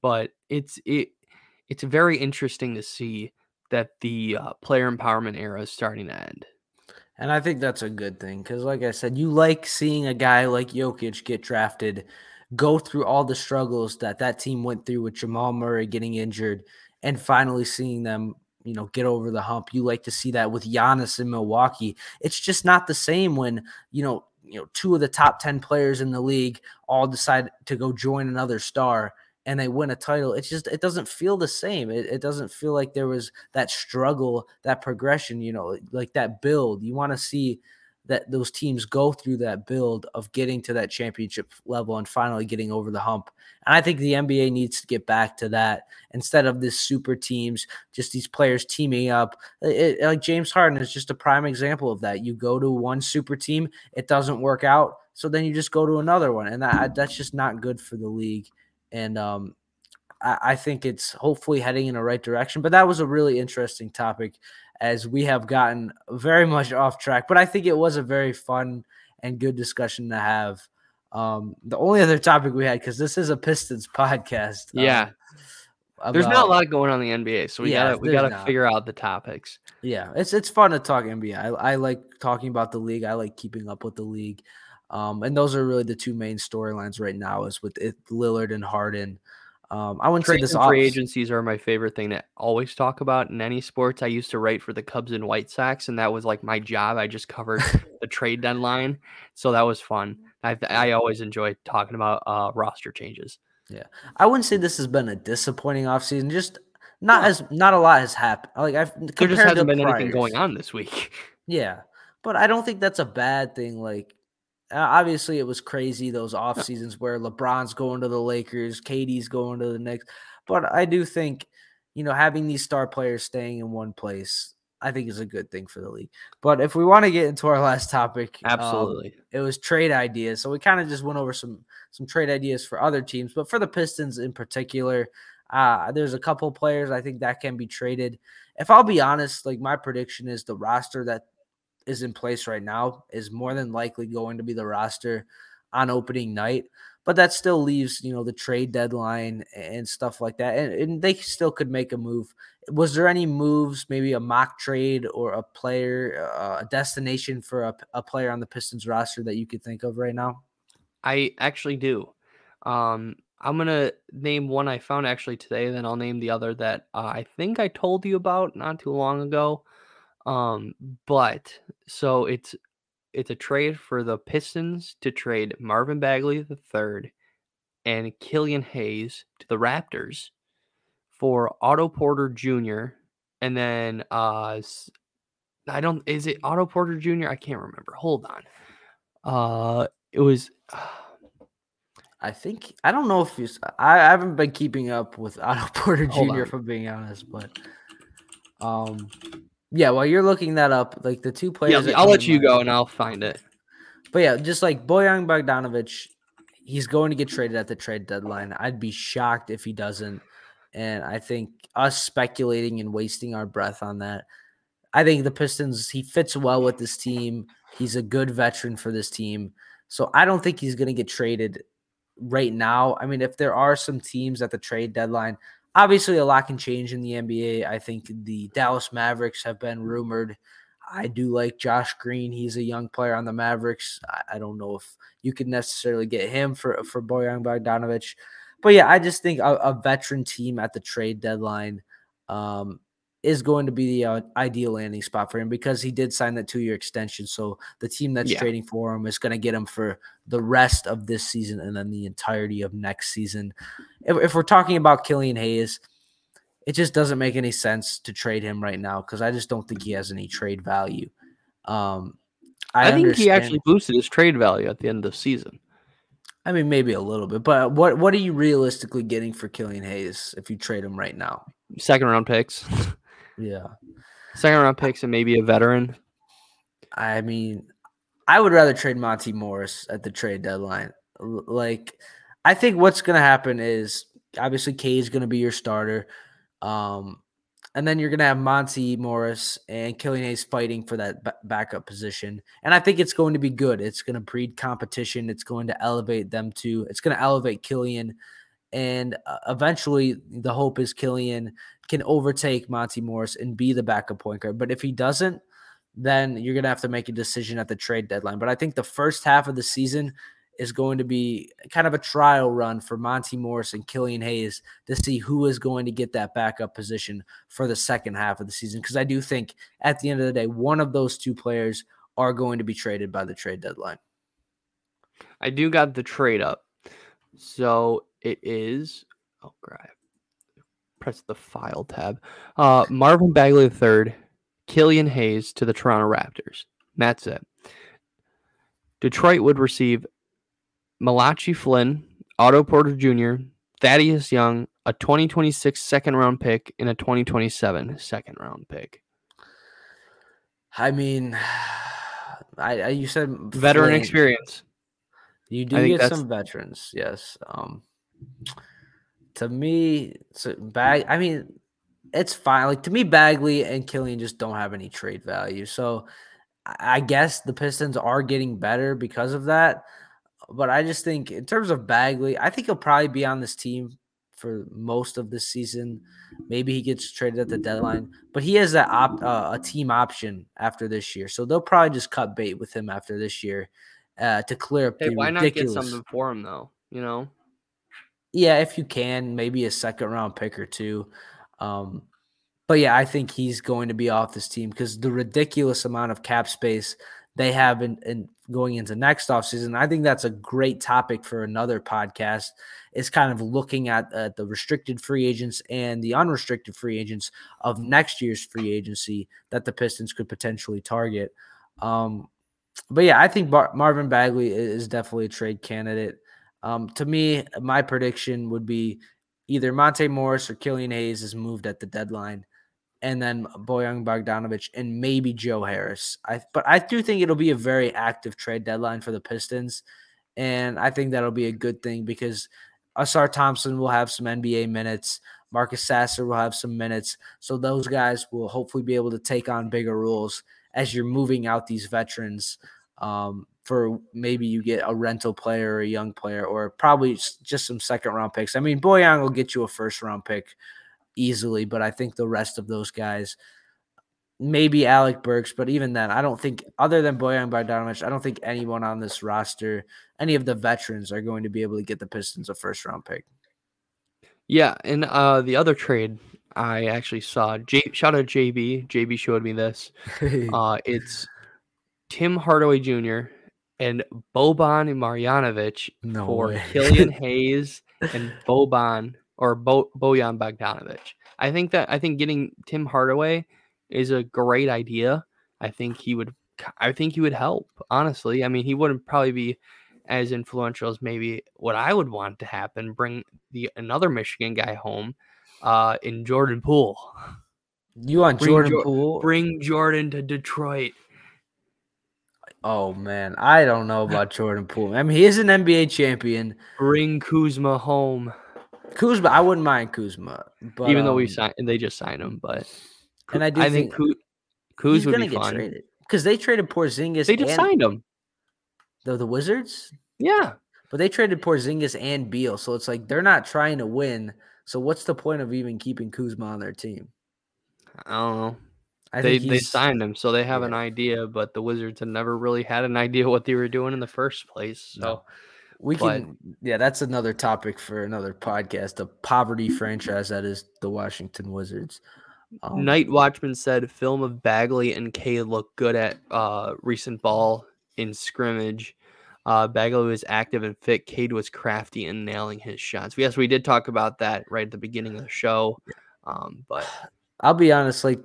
but it's it it's very interesting to see that the uh, player empowerment era is starting to end. And I think that's a good thing because, like I said, you like seeing a guy like Jokic get drafted, go through all the struggles that that team went through with Jamal Murray getting injured, and finally seeing them, you know, get over the hump. You like to see that with Giannis in Milwaukee. It's just not the same when you know, you know, two of the top ten players in the league all decide to go join another star and they win a title, it's just it doesn't feel the same. It, it doesn't feel like there was that struggle, that progression, you know, like that build. You want to see that those teams go through that build of getting to that championship level and finally getting over the hump. And I think the NBA needs to get back to that instead of this super teams, just these players teaming up. It, like James Harden is just a prime example of that. You go to one super team, it doesn't work out, so then you just go to another one, and that that's just not good for the league and um, I, I think it's hopefully heading in the right direction. But that was a really interesting topic, as we have gotten very much off track. But I think it was a very fun and good discussion to have. Um, the only other topic we had because this is a Pistons podcast. Um, yeah. About, there's not a lot going on in the NBA, so we yeah, gotta we gotta not. figure out the topics. Yeah, it's it's fun to talk NBA. I, I like talking about the league. I like keeping up with the league. Um, and those are really the two main storylines right now is with it, Lillard and Harden. Um, I wouldn't Trade say this free agencies are my favorite thing to always talk about in any sports. I used to write for the Cubs and White Sox, and that was like my job. I just covered the trade deadline, so that was fun. I I always enjoy talking about uh, roster changes. Yeah, I wouldn't say this has been a disappointing offseason. Just not as not a lot has happened. Like I've there just hasn't been priors. anything going on this week. Yeah, but I don't think that's a bad thing. Like obviously, it was crazy those off seasons where LeBron's going to the Lakers, KD's going to the Knicks. But I do think, you know, having these star players staying in one place, I think is a good thing for the league. But if we want to get into our last topic, um, absolutely, um, it was trade ideas. So we kind of just went over some some trade ideas for other teams, but for the Pistons in particular, uh, there's a couple players I think that can be traded. If I'll be honest, like my prediction is the roster that is in place right now is more than likely going to be the roster on opening night. But that still leaves, you know, the trade deadline and stuff like that. And, and they still could make a move. Was there any moves, maybe a mock trade or a player, uh, a destination for a, a player on the Pistons roster that you could think of right now? I actually do. Um, I'm gonna name one I found actually today, then I'll name the other that uh, I think I told you about not too long ago. Um, but so it's it's a trade for the Pistons to trade Marvin Bagley the third and Killian Hayes to the Raptors for Otto Porter Jr. and then uh I don't is it Otto Porter Jr. I can't remember. Hold on. Uh it was uh, I think I don't know if you I, I haven't been keeping up with Otto Porter Jr. for being honest, but um yeah, while you're looking that up, like the two players. Yeah, I'll let you go and I'll find it. But yeah, just like Bojan Bogdanovic, he's going to get traded at the trade deadline. I'd be shocked if he doesn't. And I think us speculating and wasting our breath on that. I think the Pistons, he fits well with this team. He's a good veteran for this team. So I don't think he's going to get traded right now. I mean, if there are some teams at the trade deadline, obviously a lot can change in the NBA. I think the Dallas Mavericks have been rumored. I do like Josh Green. He's a young player on the Mavericks. I, I don't know if you could necessarily get him for for Bojan Bogdanovic, but yeah, I just think a, a veteran team at the trade deadline um, is going to be the uh, ideal landing spot for him because he did sign that two year extension. So the team that's yeah. trading for him is going to get him for the rest of this season and then the entirety of next season. If, if we're talking about Killian Hayes, it just doesn't make any sense to trade him right now because I just don't think he has any trade value. Um, I, I think he actually boosted his trade value at the end of the season. I mean, maybe a little bit, but what what are you realistically getting for Killian Hayes if you trade him right now? Second round picks. Yeah. Second round picks and maybe a veteran. I mean, I would rather trade Monte Morris at the trade deadline. Like, I think what's going to happen is obviously K is going to be your starter. Um, and then you're going to have Monte Morris and Killian Hayes fighting for that b- backup position. And I think it's going to be good. It's going to breed competition. It's going to elevate them to, it's going to elevate Killian And uh, eventually, the hope is Killian can overtake Monte Morris and be the backup point guard. But if he doesn't, then you're going to have to make a decision at the trade deadline. But I think the first half of the season is going to be kind of a trial run for Monte Morris and Killian Hayes to see who is going to get that backup position for the second half of the season. Because I do think at the end of the day, one of those two players are going to be traded by the trade deadline. I do got the trade up. So it is, oh, grab, press the file tab. Uh, Marvin Bagley III, Killian Hayes to the Toronto Raptors. That's it. Detroit would receive Malachi Flynn, Otto Porter Jr., Thaddeus Young, a 2026 second round pick, and a 2027 second round pick. I mean, I, I you said veteran Flynn. experience. You do get some veterans, yes. Um, to me, so bag. I mean, it's fine. Like to me, Bagley and Killian just don't have any trade value. So I guess the Pistons are getting better because of that. But I just think, in terms of Bagley, I think he'll probably be on this team for most of the season. Maybe he gets traded at the deadline, but he has that op, uh, a team option after this year, so they'll probably just cut bait with him after this year uh, to clear up. Hey, why ridiculous... not get something for him though? You know. Yeah, if you can, maybe a second round pick or two. Um, but yeah, I think he's going to be off this team because the ridiculous amount of cap space they have in, in going into next offseason. I think that's a great topic for another podcast. Is kind of looking at uh, the restricted free agents and the unrestricted free agents of next year's free agency that the Pistons could potentially target. Um, but yeah, I think Bar- Marvin Bagley is definitely a trade candidate. Um, to me, my prediction would be either Monte Morris or Killian Hayes is moved at the deadline and then Bojan Bogdanovic and maybe Joe Harris. I but I do think it'll be a very active trade deadline for the Pistons, and I think that'll be a good thing because Ausar Thompson will have some NBA minutes. Marcus Sasser will have some minutes, so those guys will hopefully be able to take on bigger roles as you're moving out these veterans. Um, for maybe you get a rental player or a young player, or probably just some second round picks. I mean, Bojan will get you a first round pick easily, but I think the rest of those guys, maybe Alec Burks, but even then, I don't think other than Bojan Bogdanovic, I don't think anyone on this roster, any of the veterans, are going to be able to get the Pistons a first round pick. Yeah, and uh, the other trade I actually saw, J- shout out JB. JB showed me this. uh, it's Tim Hardaway Jr. and Boban and Marjanovic no for way. Killian Hayes and Boban or Bo- Bojan Bogdanovic. I think that I think getting Tim Hardaway is a great idea. I think he would I think he would help, honestly. I mean, he wouldn't probably be as influential as maybe what I would want to happen, bring the another Michigan guy home uh in Jordan Poole. You want bring Jordan jo- Poole? Bring Jordan to Detroit. Oh man, I don't know about Jordan Poole. I mean, he is an NBA champion. Bring Kuzma home. Kuzma, I wouldn't mind Kuzma, but even though we um, signed, they just signed him, but and I do I think, think Kuz, would be fun traded because they traded Porzingis. And they just signed him. The the Wizards. Yeah, but they traded Porzingis and Beal, so it's like they're not trying to win. So what's the point of even keeping Kuzma on their team? I don't know. I they they signed him, so they have yeah. an idea, but the Wizards have never really had an idea what they were doing in the first place. So. No. We can, yeah, that's another topic for another podcast. The poverty franchise that is the Washington Wizards. Um, Night Watchman said film of Bagley and Cade look good at uh, recent ball in scrimmage. Uh, Bagley was active and fit. Cade was crafty and nailing his shots. Yes, we did talk about that right at the beginning of the show. Um, but I'll be honest, like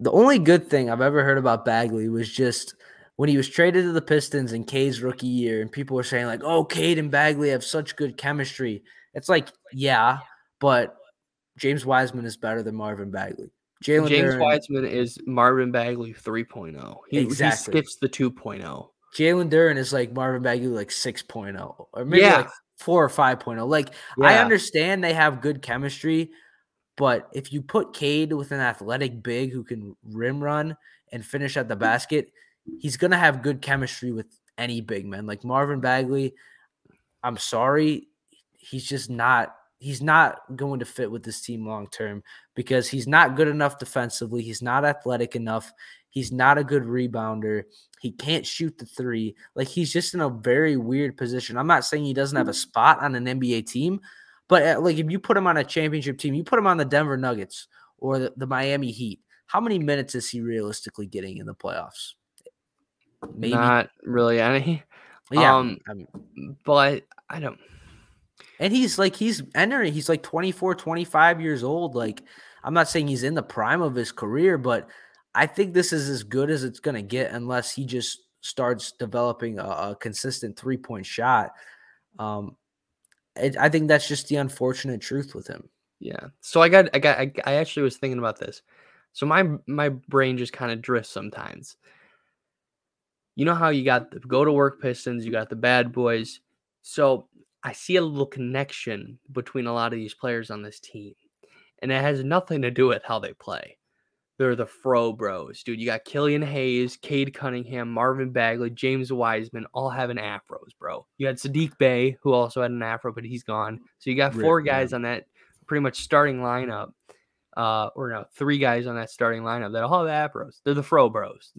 the only good thing I've ever heard about Bagley was just when he was traded to the Pistons in Cade's rookie year, and people were saying like, "Oh, Cade and Bagley have such good chemistry." It's like, yeah, but James Wiseman is better than Marvin Bagley. Jalen James Duren, Wiseman is Marvin Bagley 3.0. He, exactly. he skips the 2.0. Jalen Duren is like Marvin Bagley like 6.0 or maybe yeah. like 4 or 5.0. Like yeah. I understand they have good chemistry, but if you put Cade with an athletic big who can rim run and finish at the hmm. basket, he's gonna have good chemistry with any big man. Like Marvin Bagley, I'm sorry, he's just not he's not going to fit with this team long term because he's not good enough defensively. He's not athletic enough. He's not a good rebounder. He can't shoot the three. Like he's just in a very weird position. I'm not saying he doesn't have a hmm. spot on an NBA team, but uh, like if you put him on a championship team, you put him on the Denver Nuggets or the, the Miami Heat. How many minutes is he realistically getting in the playoffs? Maybe not really any. Yeah, um, I mean, but I don't. And he's like he's entering. He's like 24, 25 years old. Like I'm not saying he's in the prime of his career, but I think this is as good as it's going to get unless he just starts developing a, a consistent three point shot. Um, it, I think that's just the unfortunate truth with him. Yeah. So I got, I got, I, I actually was thinking about this. So my my brain just kind of drifts sometimes. You know how you got the go to work Pistons, you got the bad boys. So I see a little connection between a lot of these players on this team, and it has nothing to do with how they play. They're the Fro Bros, dude. You got Killian Hayes, Cade Cunningham, Marvin Bagley, James Wiseman, all having afros, bro. You had Saddiq Bey, who also had an afro, but he's gone. So you got four guys on that pretty much starting lineup, uh, or no, three guys on that starting lineup that all have afros. They're the Fro Bros.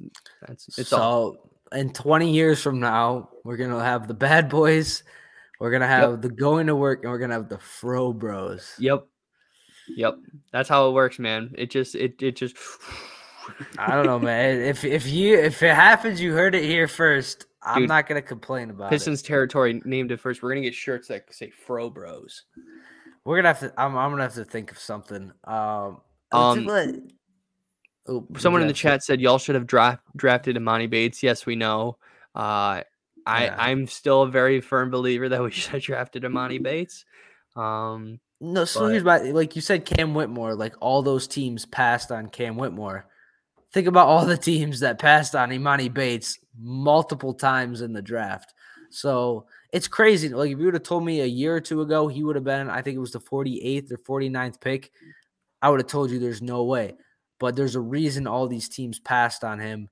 That's it's so. All. In 20 years from now, we're gonna have the bad boys we're gonna have yep. the going to work, and we're gonna have the fro bros. Yep, yep. That's how it works, man. It just, it, it just. I don't know, man. If if you if it happens, you heard it here first. I'm Dude, not gonna complain about Pistons it. territory named it first. We're gonna get shirts that say "Fro Bros." We're gonna have to. I'm, I'm gonna have to think of something. Um, um oh, someone in the chat said y'all should have draft, drafted Emoni Bates. Yes, we know. Uh, I yeah. I'm still a very firm believer that we should have drafted Emoni Bates. Um, no, so but, here's my like you said, Cam Whitmore. Like all those teams passed on Cam Whitmore. Think about all the teams that passed on Emoni Bates multiple times in the draft. So it's crazy. Like if you would have told me a year or two ago he would have been, I think it was the 48th or 49th pick, I would have told you there's no way. But there's a reason all these teams passed on him.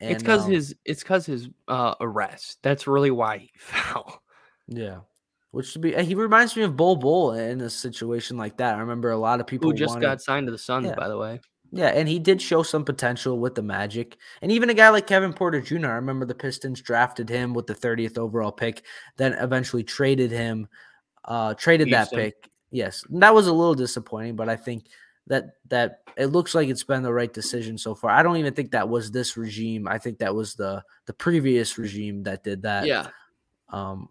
And, it's because um, his it's because his uh, arrest. That's really why he fell. Yeah, which should be he reminds me of Bol Bol in a situation like that. I remember a lot of people who just wanted, got signed to the Suns, yeah. by the way. Yeah, and he did show some potential with the Magic, and even a guy like Kevin Porter Jr. I remember the Pistons drafted him with the 30th overall pick, then eventually traded him, uh, traded Houston. that pick. Yes, that was a little disappointing, but I think that that it looks like it's been the right decision so far. I don't even think that was this regime. I think that was the the previous regime that did that. Yeah. Um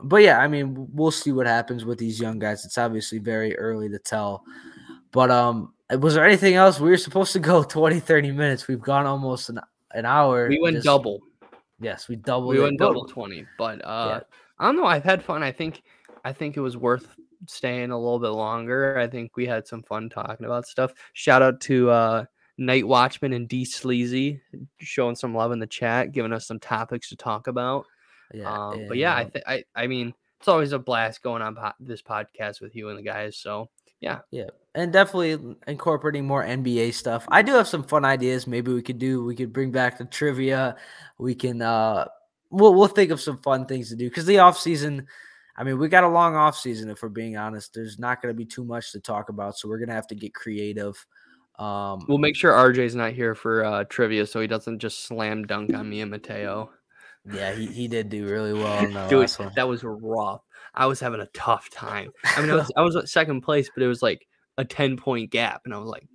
but yeah, I mean, we'll see what happens with these young guys. It's obviously very early to tell. But um was there anything else? We were supposed to go 20 30 minutes. We've gone almost an, an hour. We went just, double. Yes, we doubled We went double 20. But uh yeah. I don't know, I've had fun. I think I think it was worth staying a little bit longer. I think we had some fun talking about stuff. Shout out to uh, Night Watchman and D Sleazy showing some love in the chat, giving us some topics to talk about. Yeah, um, but yeah, I, th- I I mean, it's always a blast going on po- this podcast with you and the guys. So yeah, yeah, and definitely incorporating more NBA stuff. I do have some fun ideas. Maybe we could do. We could bring back the trivia. We can. uh We'll we'll think of some fun things to do because the off season I mean, we got a long off season. If we're being honest, there's not going to be too much to talk about, so we're going to have to get creative. Um, we'll make sure RJ's not here for uh, trivia, so he doesn't just slam dunk on me and Mateo. Yeah, he, he did do really well in the Dude. That was rough. I was having a tough time. I mean, I was I was second place, but it was like a ten point gap, and I was like,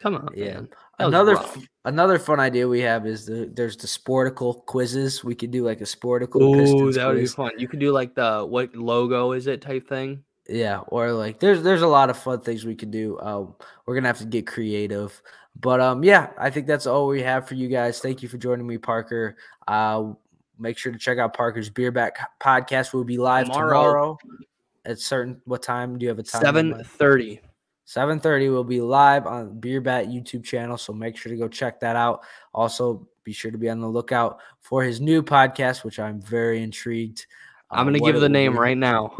"Come on, yeah." Man. Another another fun idea we have is the there's the Sporcle quizzes. We could do like a Sporcle. Oh, that would quiz. be fun. You could do like the what logo is it type thing. Yeah, or like there's there's a lot of fun things we could do. Um, we're gonna have to get creative, but um, yeah, I think that's all we have for you guys. Thank you for joining me, Parker. Uh, make sure to check out Parker's Beer Back podcast. We'll be live tomorrow. tomorrow at certain what time? Do you have a time? Seven thirty. 7:30 will be live on Beer Bat YouTube channel, so make sure to go check that out. Also, be sure to be on the lookout for his new podcast, which I'm very intrigued. Uh, I'm going to give the name right now.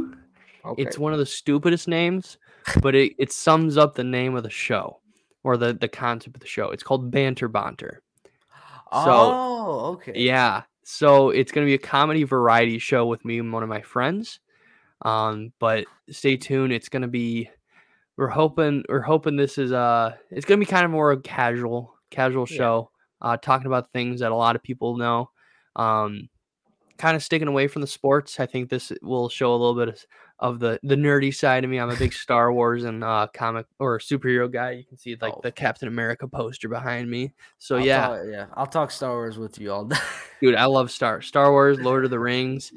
Okay. It's one of the stupidest names, but it, it sums up the name of the show or the, the concept of the show. It's called Banter Bonter. So, oh, okay. Yeah. So it's going to be a comedy variety show with me and one of my friends. Um, but stay tuned. It's gonna be. We're hoping. We're hoping this is uh. It's gonna be kind of more a casual, casual show. Yeah. Uh, talking about things that a lot of people know. Um, kind of sticking away from the sports. I think this will show a little bit of, of the the nerdy side of me. I'm a big Star Wars and uh, comic or superhero guy. You can see like oh. the Captain America poster behind me. So I'll yeah, talk, yeah, I'll talk Star Wars with you all day. Dude, I love Star Star Wars, Lord of the Rings.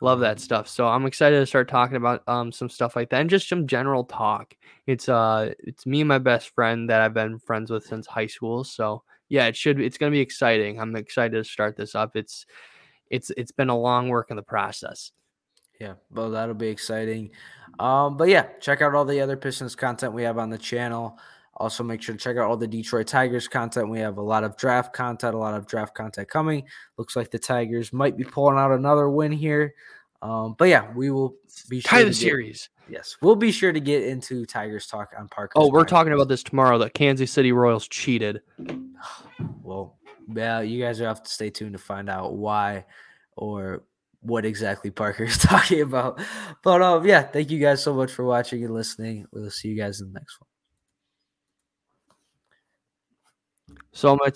Love that stuff. So I'm excited to start talking about um some stuff like that and just some general talk. It's uh it's me and my best friend that I've been friends with since high school. So yeah, it should it's gonna be exciting. I'm excited to start this up. It's it's it's been a long work in the process. Yeah, well, that'll be exciting. Um, but yeah, check out all the other Pistons content we have on the channel. Also, make sure to check out all the Detroit Tigers content. We have a lot of draft content, a lot of draft content coming. Looks like the Tigers might be pulling out another win here. Um, but yeah, we will be sure tie the get, series. Yes, we'll be sure to get into Tigers talk on Park. Oh, we're talking about this tomorrow. The Kansas City Royals cheated. Well, yeah, you guys will have to stay tuned to find out why or what exactly Parker is talking about. But um, yeah, thank you guys so much for watching and listening. We'll see you guys in the next one. So my